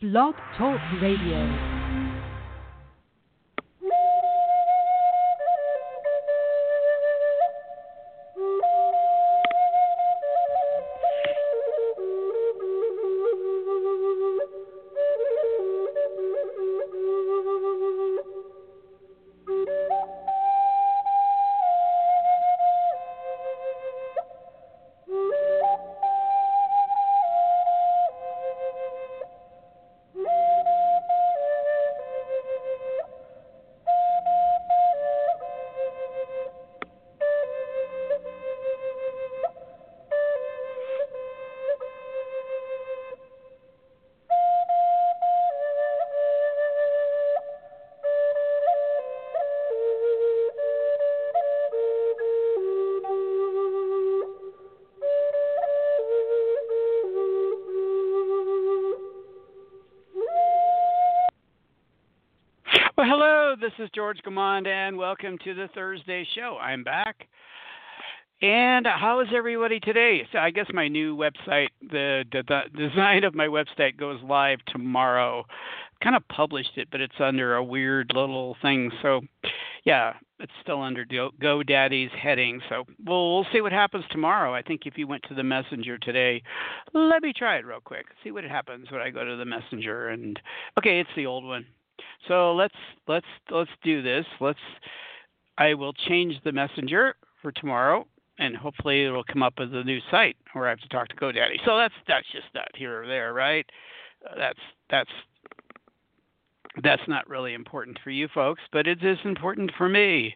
Blog Talk Radio. This is George Gamond, and welcome to the Thursday show. I'm back. And how is everybody today? So I guess my new website, the, the, the design of my website goes live tomorrow. Kind of published it, but it's under a weird little thing. So, yeah, it's still under GoDaddy's heading. So we'll we'll see what happens tomorrow. I think if you went to the Messenger today, let me try it real quick. See what happens when I go to the Messenger. And okay, it's the old one. So let's let's let's do this. Let's I will change the messenger for tomorrow and hopefully it'll come up as a new site where I have to talk to GoDaddy. So that's that's just that here or there, right? Uh, that's that's that's not really important for you folks, but it is important for me.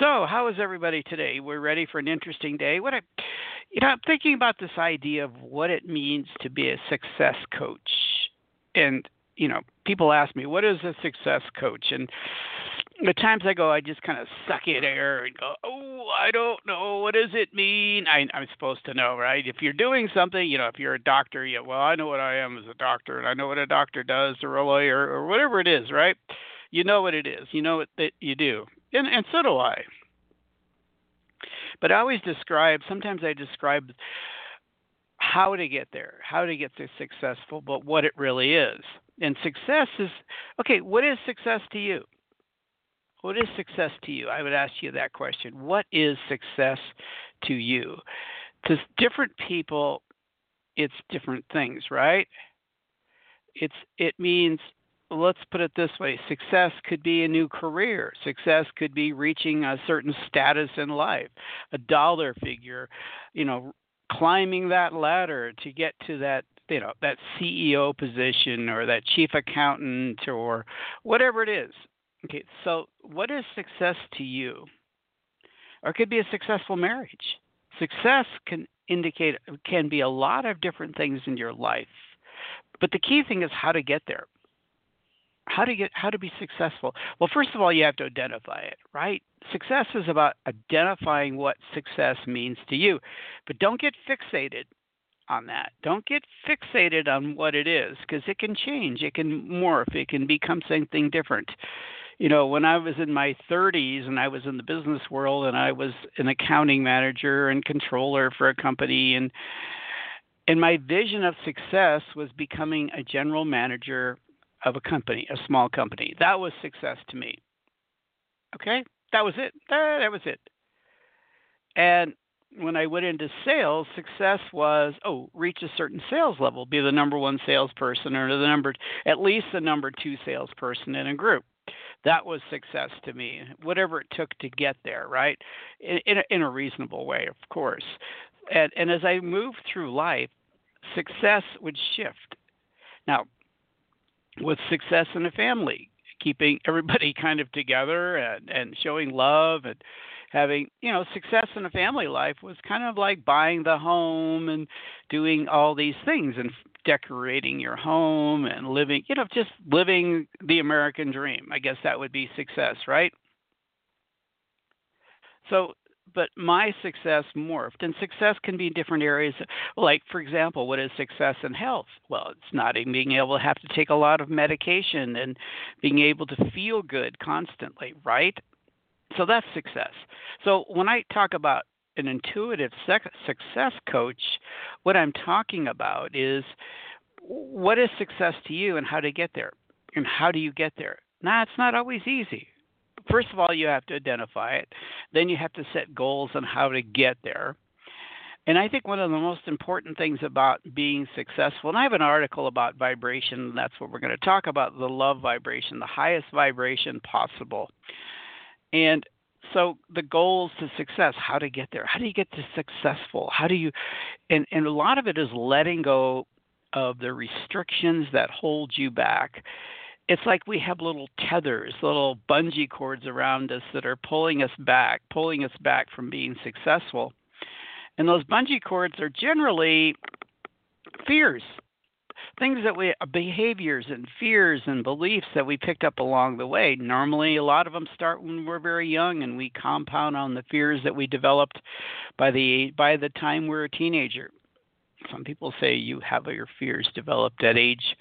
So, how is everybody today? We're ready for an interesting day. What I, you know, I'm thinking about this idea of what it means to be a success coach, and you know, people ask me, what is a success coach? And the times I go, I just kind of suck in air and go, oh, I don't know. What does it mean? I, I'm supposed to know, right? If you're doing something, you know, if you're a doctor, you well, I know what I am as a doctor, and I know what a doctor does, or a lawyer, or whatever it is, right? You know what it is. You know what that you do, and and so do I. But I always describe. Sometimes I describe how to get there, how to get successful, but what it really is and success is okay, what is success to you? What is success to you? I would ask you that question. What is success to you? to different people, it's different things, right? It's it means let's put it this way success could be a new career success could be reaching a certain status in life a dollar figure you know climbing that ladder to get to that you know that CEO position or that chief accountant or whatever it is. Okay, so what is success to you? Or it could be a successful marriage. Success can indicate can be a lot of different things in your life. But the key thing is how to get there. How to get how to be successful. Well, first of all, you have to identify it, right? Success is about identifying what success means to you. But don't get fixated on that. Don't get fixated on what it is because it can change, it can morph, it can become something different. You know, when I was in my 30s and I was in the business world and I was an accounting manager and controller for a company and and my vision of success was becoming a general manager of a company, a small company. That was success to me. Okay? That was it. That was it. And when I went into sales, success was oh, reach a certain sales level, be the number one salesperson or the number at least the number two salesperson in a group. That was success to me, whatever it took to get there, right? In, in, a, in a reasonable way, of course. And, and as I moved through life, success would shift. Now, with success in a family, keeping everybody kind of together and, and showing love and having you know success in a family life was kind of like buying the home and doing all these things and decorating your home and living you know just living the american dream i guess that would be success right? So but my success morphed and success can be in different areas like for example what is success in health? Well it's not being able to have to take a lot of medication and being able to feel good constantly right so that's success. So when I talk about an intuitive success coach, what I'm talking about is what is success to you and how to get there? And how do you get there? Now, it's not always easy. First of all, you have to identify it. Then you have to set goals on how to get there. And I think one of the most important things about being successful, and I have an article about vibration, that's what we're going to talk about the love vibration, the highest vibration possible. And so the goals to success, how to get there, how do you get to successful? How do you, and, and a lot of it is letting go of the restrictions that hold you back. It's like we have little tethers, little bungee cords around us that are pulling us back, pulling us back from being successful. And those bungee cords are generally fears, things that we behaviors and fears and beliefs that we picked up along the way. Normally, a lot of them start when we're very young, and we compound on the fears that we developed by the by the time we're a teenager. Some people say you have your fears developed at age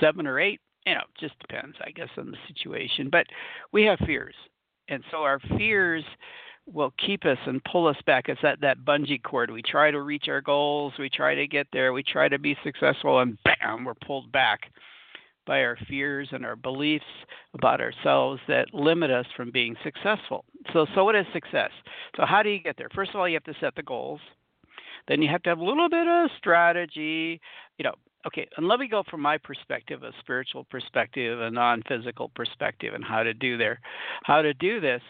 seven or eight. You know, just depends, I guess, on the situation. But we have fears, and so our fears will keep us and pull us back. It's that that bungee cord. We try to reach our goals, we try to get there, we try to be successful, and bam, we're pulled back by our fears and our beliefs about ourselves that limit us from being successful. So, so what is success? So, how do you get there? First of all, you have to set the goals. Then you have to have a little bit of strategy. You know, okay, and let me go from my perspective, a spiritual perspective, a non-physical perspective, and how to do there, how to do this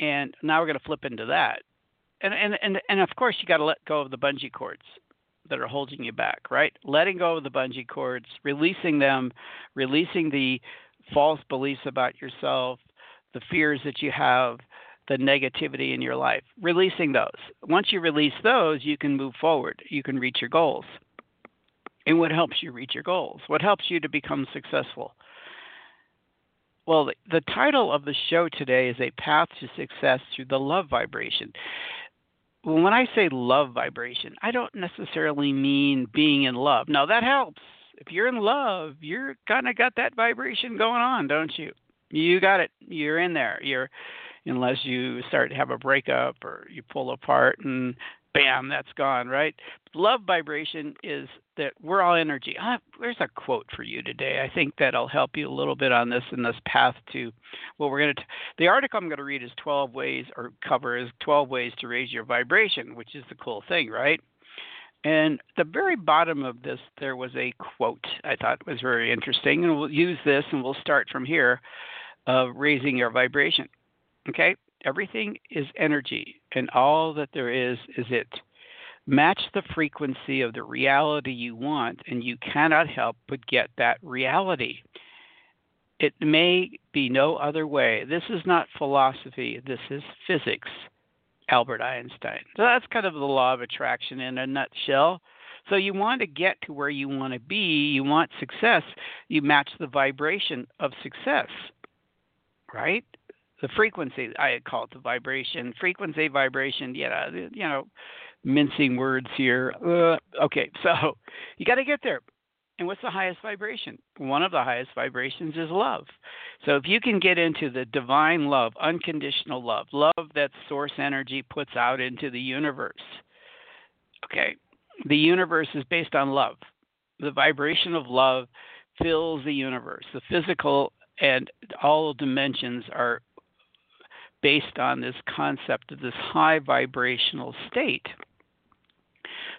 and now we're going to flip into that. And and and and of course you got to let go of the bungee cords that are holding you back, right? Letting go of the bungee cords, releasing them, releasing the false beliefs about yourself, the fears that you have, the negativity in your life. Releasing those. Once you release those, you can move forward. You can reach your goals. And what helps you reach your goals? What helps you to become successful? Well, the, title of the show today is A Path to Success Through the Love Vibration. When I say love vibration, I don't necessarily mean being in love. Now, that helps. If you're in love, you're kind of got that vibration going on, don't you? You got it. You're in there. You're unless you start to have a breakup or you pull apart and bam, that's gone, right? Love vibration is that we're all energy. Uh, there's a quote for you today. I think that'll help you a little bit on this in this path to what we're going to. The article I'm going to read is 12 ways or cover is 12 ways to raise your vibration, which is the cool thing, right? And the very bottom of this, there was a quote I thought was very interesting, and we'll use this and we'll start from here of raising your vibration. Okay, everything is energy, and all that there is is it. Match the frequency of the reality you want, and you cannot help but get that reality. It may be no other way. This is not philosophy, this is physics. Albert Einstein. So that's kind of the law of attraction in a nutshell. So you want to get to where you want to be, you want success, you match the vibration of success, right? The frequency I call it the vibration frequency vibration yeah you know mincing words here. Uh, okay so you got to get there. And what's the highest vibration? One of the highest vibrations is love. So if you can get into the divine love unconditional love love that source energy puts out into the universe okay? The universe is based on love. The vibration of love fills the universe. The physical and all dimensions are based on this concept of this high vibrational state.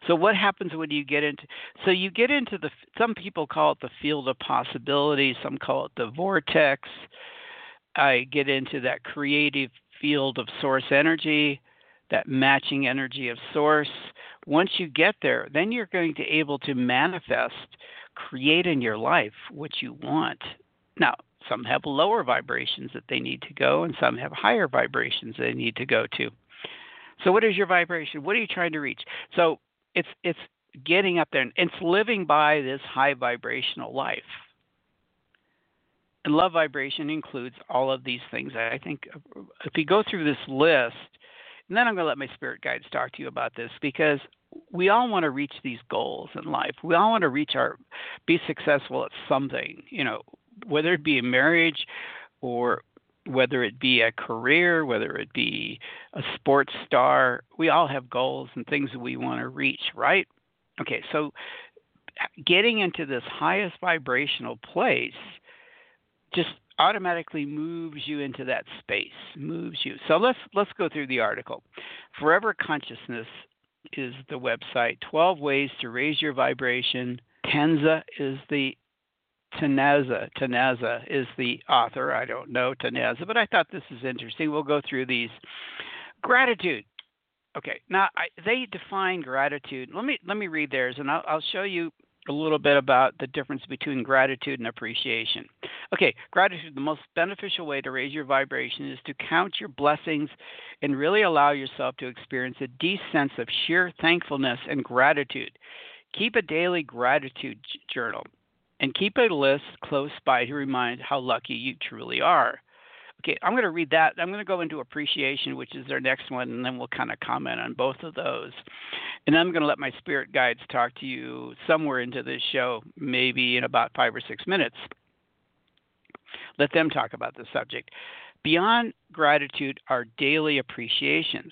So what happens when you get into so you get into the some people call it the field of possibility, some call it the vortex. I get into that creative field of source energy, that matching energy of source. Once you get there, then you're going to able to manifest, create in your life what you want. Now, some have lower vibrations that they need to go, and some have higher vibrations they need to go to. So, what is your vibration? What are you trying to reach? So, it's it's getting up there, and it's living by this high vibrational life. And love vibration includes all of these things. I think if you go through this list, and then I'm going to let my spirit guides talk to you about this because we all want to reach these goals in life. We all want to reach our, be successful at something. You know, whether it be a marriage or whether it be a career, whether it be a sports star, we all have goals and things that we want to reach, right? Okay, so getting into this highest vibrational place just automatically moves you into that space, moves you. So let's let's go through the article. Forever Consciousness is the website. 12 ways to raise your vibration. Tenza is the Tanaza. Tanaza is the author. I don't know Tanaza, but I thought this is interesting. We'll go through these. Gratitude. Okay, now I, they define gratitude. Let me let me read theirs, and I'll, I'll show you a little bit about the difference between gratitude and appreciation. Okay, gratitude, the most beneficial way to raise your vibration is to count your blessings and really allow yourself to experience a deep sense of sheer thankfulness and gratitude. Keep a daily gratitude journal and keep a list close by to remind how lucky you truly are. Okay, I'm going to read that. I'm going to go into appreciation, which is our next one, and then we'll kind of comment on both of those. And I'm going to let my spirit guides talk to you somewhere into this show, maybe in about five or six minutes. Let them talk about the subject. Beyond gratitude are daily appreciations.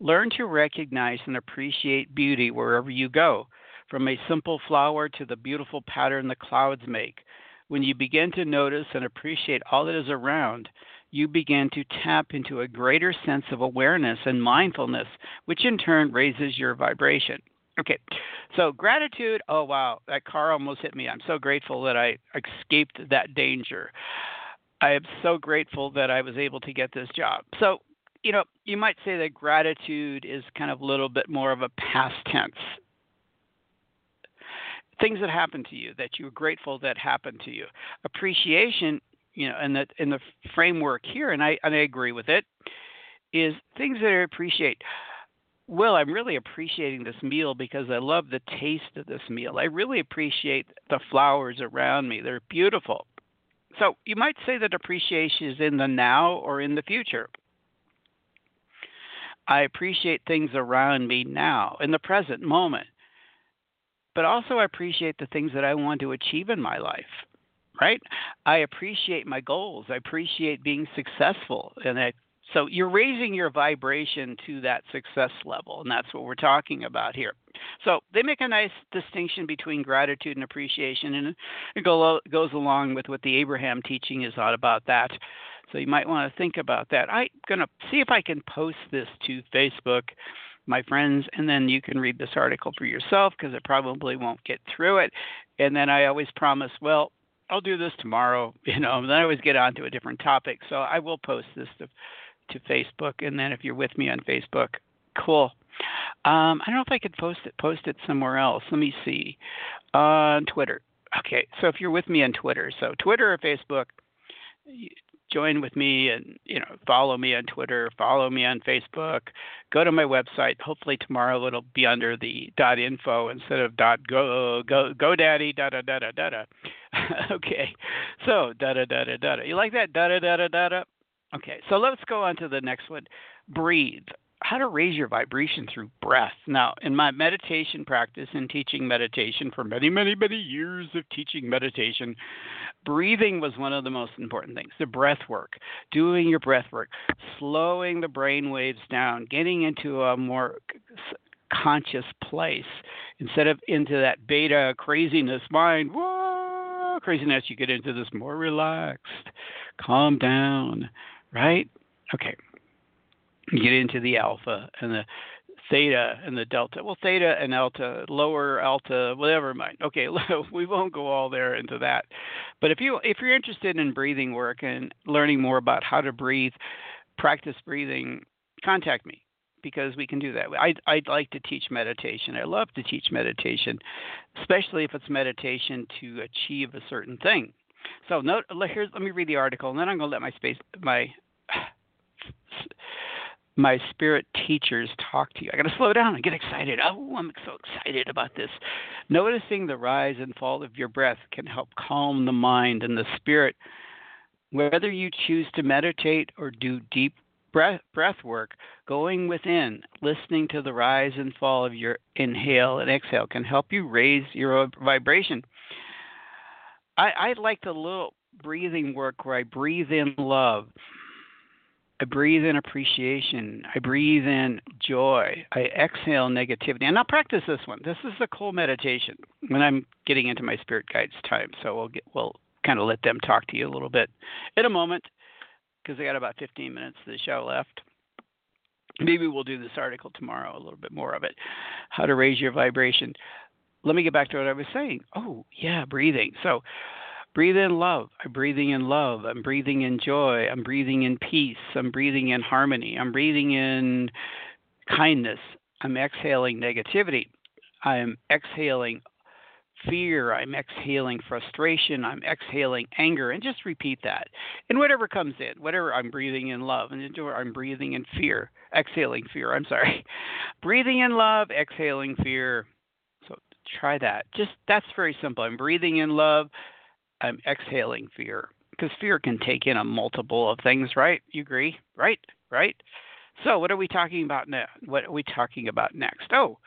Learn to recognize and appreciate beauty wherever you go, from a simple flower to the beautiful pattern the clouds make. When you begin to notice and appreciate all that is around, you begin to tap into a greater sense of awareness and mindfulness, which in turn raises your vibration. Okay, so gratitude. Oh, wow, that car almost hit me. I'm so grateful that I escaped that danger. I am so grateful that I was able to get this job. So, you know, you might say that gratitude is kind of a little bit more of a past tense. Things that happen to you that you're grateful that happened to you. Appreciation you know, and that in the framework here, and I and I agree with it, is things that I appreciate. Well, I'm really appreciating this meal because I love the taste of this meal. I really appreciate the flowers around me. They're beautiful. So you might say that appreciation is in the now or in the future. I appreciate things around me now, in the present moment. But also, I appreciate the things that I want to achieve in my life right? I appreciate my goals. I appreciate being successful, and I, so you're raising your vibration to that success level, and that's what we're talking about here. So they make a nice distinction between gratitude and appreciation, and it go, goes along with what the Abraham teaching is all about that. So you might want to think about that. I'm going to see if I can post this to Facebook, my friends, and then you can read this article for yourself because it probably won't get through it. And then I always promise, well, I'll do this tomorrow, you know, and then I always get on to a different topic. So I will post this to to Facebook and then if you're with me on Facebook, cool. Um, I don't know if I could post it post it somewhere else. Let me see. On Twitter. Okay, so if you're with me on Twitter, so Twitter or Facebook, join with me and you know follow me on Twitter, follow me on Facebook, go to my website. Hopefully tomorrow it'll be under the dot info instead of dot go go GoDaddy da da da da da da. okay, so da da da da da. You like that da da da da da? Okay, so let's go on to the next one. Breathe how to raise your vibration through breath. Now, in my meditation practice and teaching meditation for many, many, many years of teaching meditation, breathing was one of the most important things. The breath work, doing your breath work, slowing the brain waves down, getting into a more conscious place instead of into that beta craziness mind. Whoa, craziness, you get into this more relaxed, calm down, right? Okay get into the alpha and the theta and the delta. Well, theta and alpha, lower alpha, whatever mind. Okay, we won't go all there into that. But if you if you're interested in breathing work and learning more about how to breathe, practice breathing, contact me because we can do that. I'd, I'd like to teach meditation. I love to teach meditation, especially if it's meditation to achieve a certain thing. So note, here's, let me read the article, and then I'm to let my space my my spirit teachers talk to you. I got to slow down and get excited. Oh, I'm so excited about this. Noticing the rise and fall of your breath can help calm the mind and the spirit. Whether you choose to meditate or do deep breath, breath work, going within, listening to the rise and fall of your inhale and exhale can help you raise your vibration. I, I like the little breathing work where I breathe in love I breathe in appreciation. I breathe in joy. I exhale negativity. And I'll practice this one. This is a cool meditation when I'm getting into my spirit guides time. So we'll get we'll kind of let them talk to you a little bit in a moment because I got about 15 minutes of the show left. Maybe we'll do this article tomorrow, a little bit more of it. How to raise your vibration. Let me get back to what I was saying. Oh, yeah, breathing. So breathe in love. I'm breathing in love. I'm breathing in joy. I'm breathing in peace. I'm breathing in harmony. I'm breathing in kindness. I'm exhaling negativity. I'm exhaling fear. I'm exhaling frustration. I'm exhaling anger. And just repeat that. And whatever comes in, whatever I'm breathing in love, and I'm breathing in fear, exhaling fear. I'm sorry. breathing in love, exhaling fear. So try that. Just that's very simple. I'm breathing in love, I'm exhaling fear because fear can take in a multiple of things, right? You agree, right? Right. So, what are we talking about now? What are we talking about next? Oh,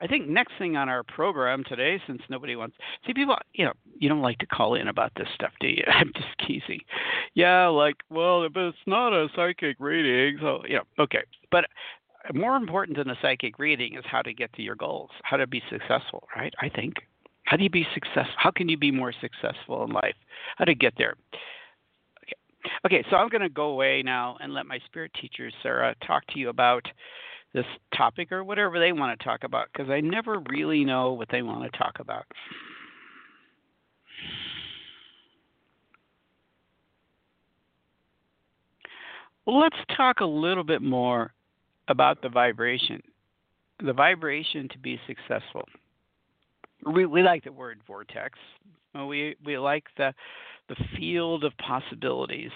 I think next thing on our program today, since nobody wants see people, you know, you don't like to call in about this stuff, do you? I'm just teasing. Yeah, like, well, if it's not a psychic reading, so yeah, okay. But more important than a psychic reading is how to get to your goals, how to be successful, right? I think. How do you be successful? How can you be more successful in life? How to get there? Okay, so I'm going to go away now and let my spirit teacher, Sara, talk to you about this topic or whatever they want to talk about because I never really know what they want to talk about. Let's talk a little bit more about the vibration. The vibration to be successful we we like the word vortex. Uh, we we like the the field of possibilities,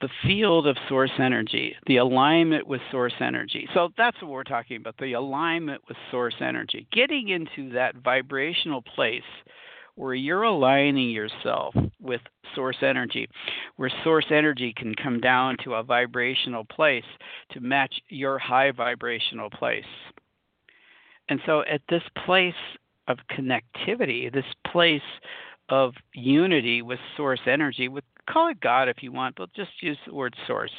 the field of source energy, the alignment with source energy. So that's what we're talking about, the alignment with source energy. Getting into that vibrational place where you're aligning yourself with source energy, where source energy can come down to a vibrational place to match your high vibrational place. And so, at this place of connectivity, this place of unity with source energy, with call it God if you want, but just use the word source.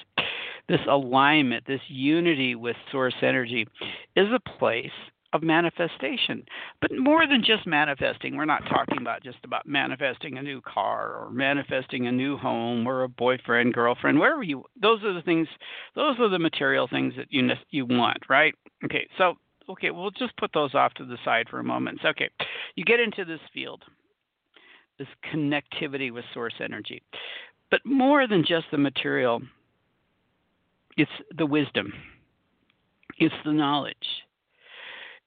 This alignment, this unity with source energy is a place of manifestation. But more than just manifesting, we're not talking about just about manifesting a new car or manifesting a new home or a boyfriend, girlfriend, wherever you those are the things those are the material things that you you want, right? Okay. So okay, we'll just put those off to the side for a moment. Okay, you get into this field, this connectivity with source energy. But more than just the material, it's the wisdom, it's the knowledge,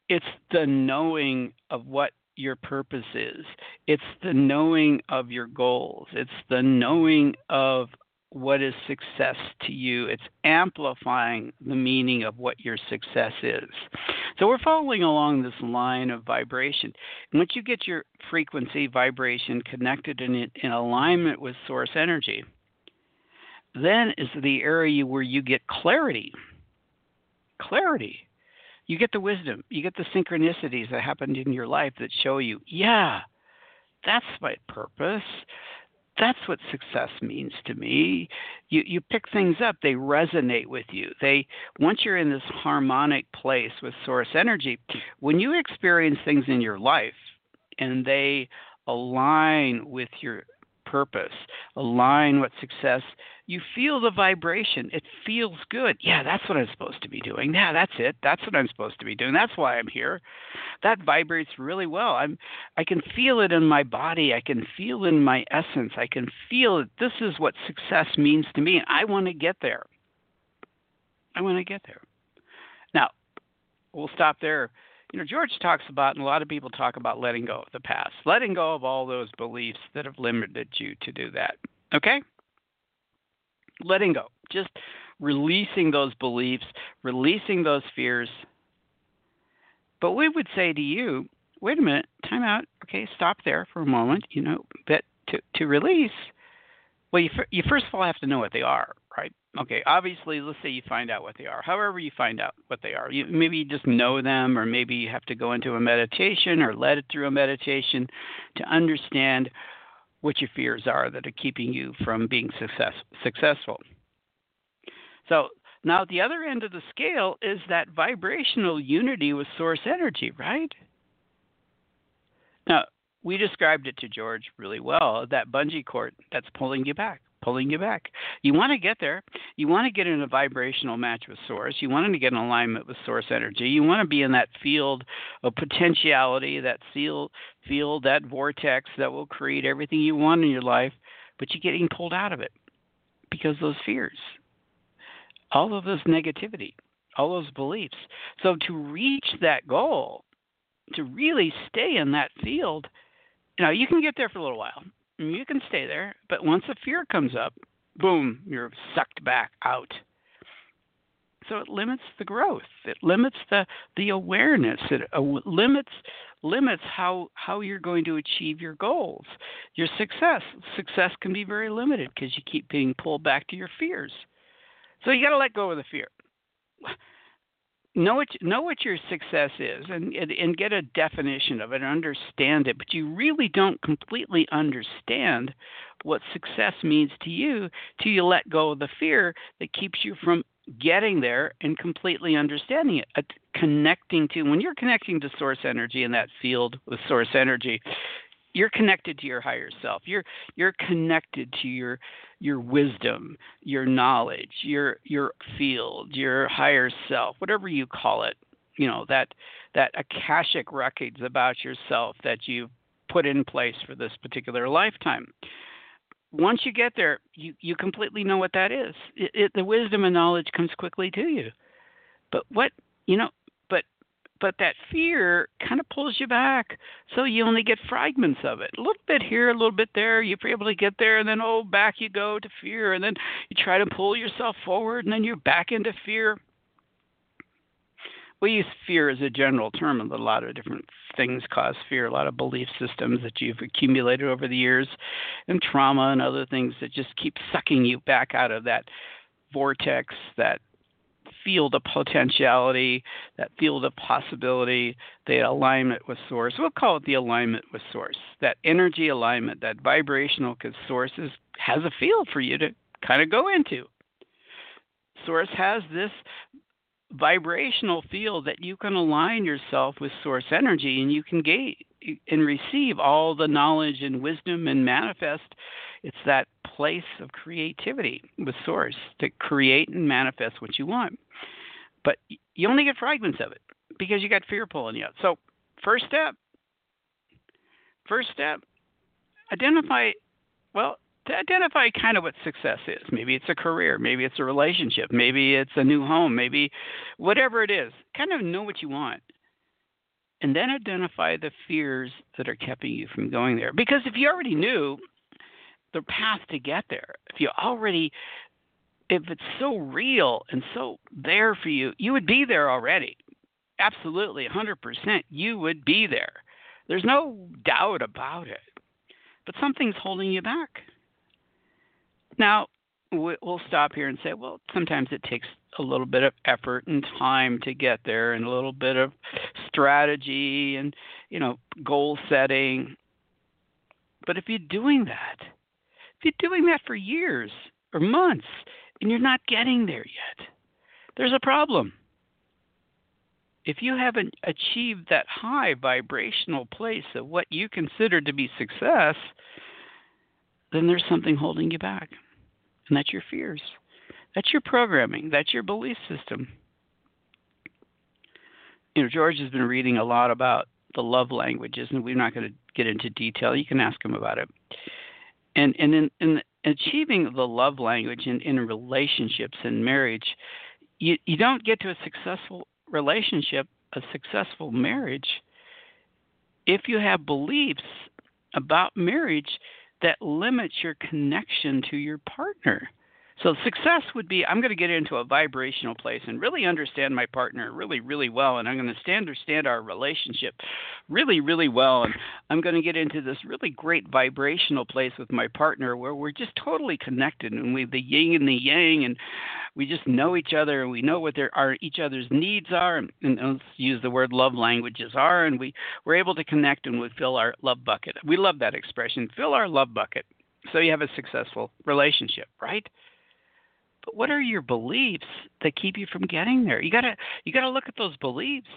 it's the knowing of what your purpose is, it's the knowing of your goals, it's the knowing of what is success to you. It's amplifying the meaning of what your success is. So we're following along this line of vibration. once you get your frequency vibration connected in, in alignment with source energy, then is the area where you get clarity. Clarity. You get the wisdom, you get the synchronicities that happened in your life that show you, yeah, that's my purpose that's what success means to me. You you pick things up, they resonate with you. They once you're in this harmonic place with source energy, when you experience things in your life and they align with your purpose, align with success, you feel the vibration. It feels good. Yeah, that's what I'm supposed to be doing. Yeah, that's it. That's what I'm supposed to be doing. That's why I'm here. That vibrates really well. I'm I can feel it in my body. I can feel in my essence. I can feel it. this is what success means to me I want to get there. I want to get there. Now, we'll stop there you know, George talks about, and a lot of people talk about letting go of the past, letting go of all those beliefs that have limited you to do that. Okay? Letting go. Just releasing those beliefs, releasing those fears. But we would say to you, wait a minute, time out. Okay, stop there for a moment. You know, but to, to release, well, you, you first of all have to know what they are? Okay, obviously, let's say you find out what they are. However, you find out what they are, you, maybe you just know them, or maybe you have to go into a meditation or let it through a meditation to understand what your fears are that are keeping you from being success, successful. So now the other end of the scale is that vibrational unity with source energy, right? Now, we described it to George really well that bungee cord that's pulling you back pulling you back. You want to get there. You want to get in a vibrational match with source. You want to get in alignment with source energy. You want to be in that field of potentiality, that field, field, that vortex that will create everything you want in your life, but you're getting pulled out of it because of those fears, all of this negativity, all those beliefs. So to reach that goal, to really stay in that field, you know, you can get there for a little while you can stay there, but once a fear comes up, boom, you're sucked back out. So it limits the growth. It limits the the awareness. It uh, limits limits how how you're going to achieve your goals. Your success success can be very limited because you keep being pulled back to your fears. So you got to let go of the fear know what know what your success is and, and get a definition of it and understand it but you really don't completely understand what success means to you till you let go of the fear that keeps you from getting there and completely understanding it uh, connecting to when you're connecting to source energy in that field with source energy you're connected to your higher self you're you're connected to your your wisdom, your knowledge, your your field, your higher self, whatever you call it, you know, that that akashic records about yourself that you've put in place for this particular lifetime. Once you get there, you, you completely know what that is. It, it, the wisdom and knowledge comes quickly to you. But what you know, but that fear kind of pulls you back so you only get fragments of it. A little bit here a little bit there you're able to get there and then oh back you go to fear and then you try to pull yourself forward and then you're back into fear. We use fear as a general term and a lot of different things cause fear a lot of belief systems that you've accumulated over the years and trauma and other things that just keep sucking you back out of that vortex that field of potentiality, that field of possibility, the alignment with source. We'll call it the alignment with source. That energy alignment, that vibrational, because source is, has a field for you to kind of go into. Source has this vibrational field that you can align yourself with source energy and you can gain and receive all the knowledge and wisdom and manifest it's that place of creativity with source to create and manifest what you want but you only get fragments of it because you got fear pulling you. So, first step, first step, identify, well, to identify kind of what success is. Maybe it's a career, maybe it's a relationship, maybe it's a new home, maybe whatever it is. Kind of know what you want. And then identify the fears that are keeping you from going there. Because if you already knew the path to get there, if you already if it's so real and so there for you, you would be there already. Absolutely, 100%. You would be there. There's no doubt about it. But something's holding you back. Now, we'll stop here and say, well, sometimes it takes a little bit of effort and time to get there and a little bit of strategy and, you know, goal setting. But if you're doing that, you're doing that for years or months, and you're not getting there yet. There's a problem. If you haven't achieved that high vibrational place of what you consider to be success, then there's something holding you back. And that's your fears. That's your programming. That's your belief system. You know, George has been reading a lot about the love languages, and we're not going to get into detail. You can ask him about it. And and in, in achieving the love language in, in relationships and marriage, you, you don't get to a successful relationship, a successful marriage, if you have beliefs about marriage that limit your connection to your partner. So success would be I'm going to get into a vibrational place and really understand my partner really, really well, and I'm going to understand our relationship really, really well, and I'm going to get into this really great vibrational place with my partner where we're just totally connected and we the yin and the yang, and we just know each other and we know what their our each other's needs are, and, and let's use the word love languages are, and we we're able to connect and we fill our love bucket. We love that expression, fill our love bucket. So you have a successful relationship, right? What are your beliefs that keep you from getting there? You gotta you gotta look at those beliefs.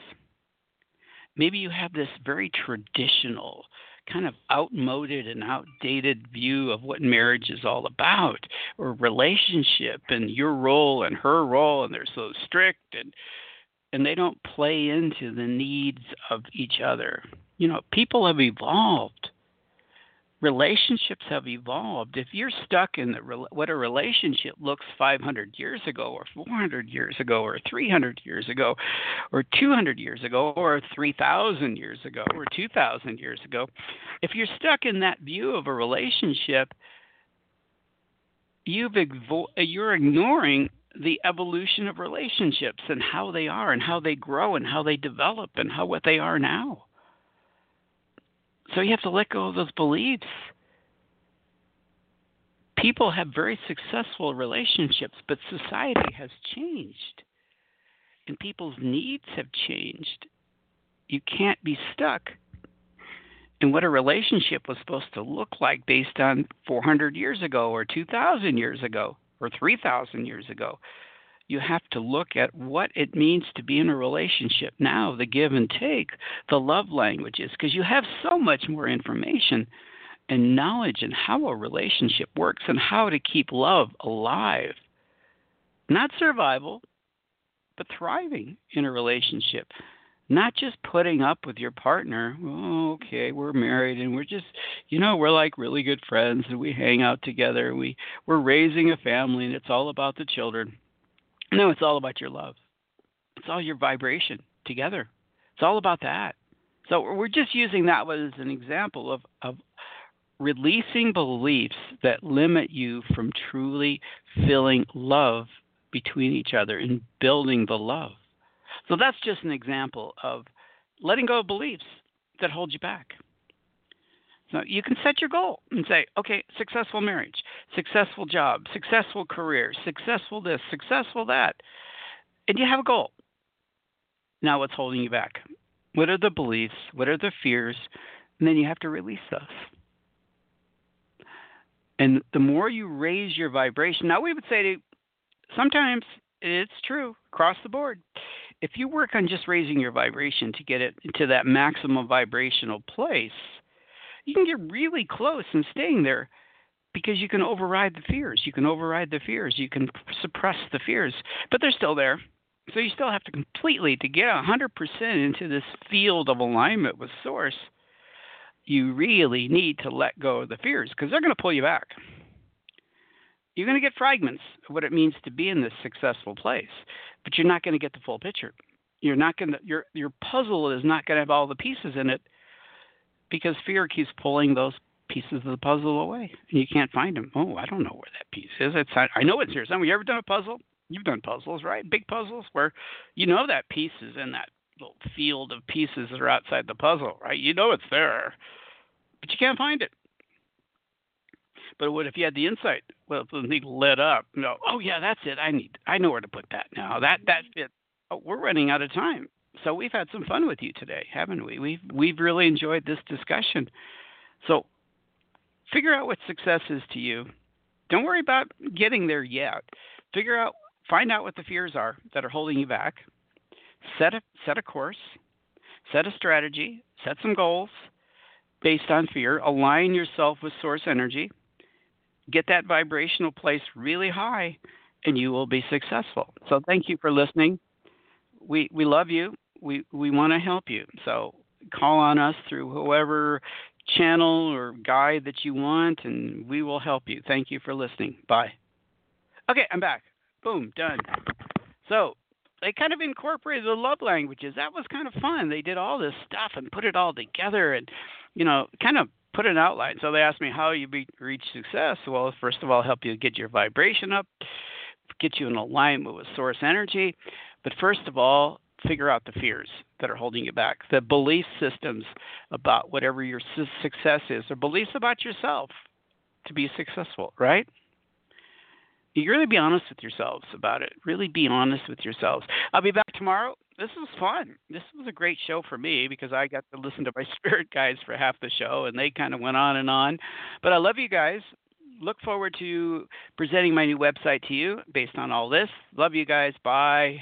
Maybe you have this very traditional, kind of outmoded and outdated view of what marriage is all about, or relationship and your role and her role, and they're so strict and and they don't play into the needs of each other. You know, people have evolved relationships have evolved. If you're stuck in the, what a relationship looks 500 years ago, or 400 years ago, or 300 years ago, or 200 years ago, or 3,000 years ago, or 2,000 years ago, if you're stuck in that view of a relationship, you've you're ignoring the evolution of relationships and how they are and how they grow and how they develop and how what they are now. So you have to let go of those beliefs. People have very successful relationships, but society has changed and people's needs have changed. You can't be stuck in what a relationship was supposed to look like based on 400 years ago or 2,000 years ago or 3,000 years ago you have to look at what it means to be in a relationship now, the give and take, the love languages, because you have so much more information and knowledge in how a relationship works and how to keep love alive. Not survival, but thriving in a relationship. Not just putting up with your partner. Oh, okay, we're married and we're just, you know, we're like really good friends and we hang out together. We we're raising a family and it's all about the children. No, it's all about your love. It's all your vibration together. It's all about that. So we're just using that as an example of, of releasing beliefs that limit you from truly feeling love between each other and building the love. So that's just an example of letting go of beliefs that hold you back. So you can set your goal and say, okay, successful marriage, successful job, successful career, successful this, successful that. And you have a goal. Now, what's holding you back? What are the beliefs? What are the fears? And then you have to release those. And the more you raise your vibration, now we would say to sometimes it's true across the board. If you work on just raising your vibration to get it into that maximum vibrational place, you can get really close and staying there because you can override the fears. You can override the fears. You can suppress the fears, but they're still there. So you still have to completely to get 100% into this field of alignment with source. You really need to let go of the fears because they're going to pull you back. You're going to get fragments of what it means to be in this successful place, but you're not going to get the full picture. You're not going to your your puzzle is not going to have all the pieces in it because fear keeps pulling those pieces of the puzzle away, and you can't find them. Oh, I don't know where that piece is. It's I know it's here. Some you ever done a puzzle? You've done puzzles, right? Big puzzles where you know that piece is in that little field of pieces that are outside the puzzle, right? You know it's there, but you can't find it. But what if you had the insight? Well, the thing lit up, you know, oh yeah, that's it. I need, I know where to put that now. That that fit. Oh, we're running out of time so we've had some fun with you today, haven't we? We've we've really enjoyed this discussion. So figure out what success is to you. Don't worry about getting there yet. Figure out find out what the fears are that are holding you back. Set a set a course, set a strategy, set some goals based on fear. Align yourself with source energy. Get that vibrational place really high and you will be successful. So thank you for listening. We we love you we we want to help you. So call on us through whoever channel or guide that you want, and we will help you. Thank you for listening. Bye. Okay, I'm back. Boom, done. So they kind of incorporated the love languages. That was kind of fun. They did all this stuff and put it all together, and you know, kind of put an outline. So they asked me how you be, reach success. Well, first of all, help you get your vibration up, get you in alignment with source energy. But first of all, figure out the fears that are holding you back, the belief systems about whatever your success is, or beliefs about yourself to be successful, right? You really be honest with yourselves about it. Really be honest with yourselves. I'll be back tomorrow. This was fun. This was a great show for me because I got to listen to my spirit guides for half the show and they kind of went on and on. But I love you guys look forward to presenting my new website to you based on all this. Love you guys. Bye.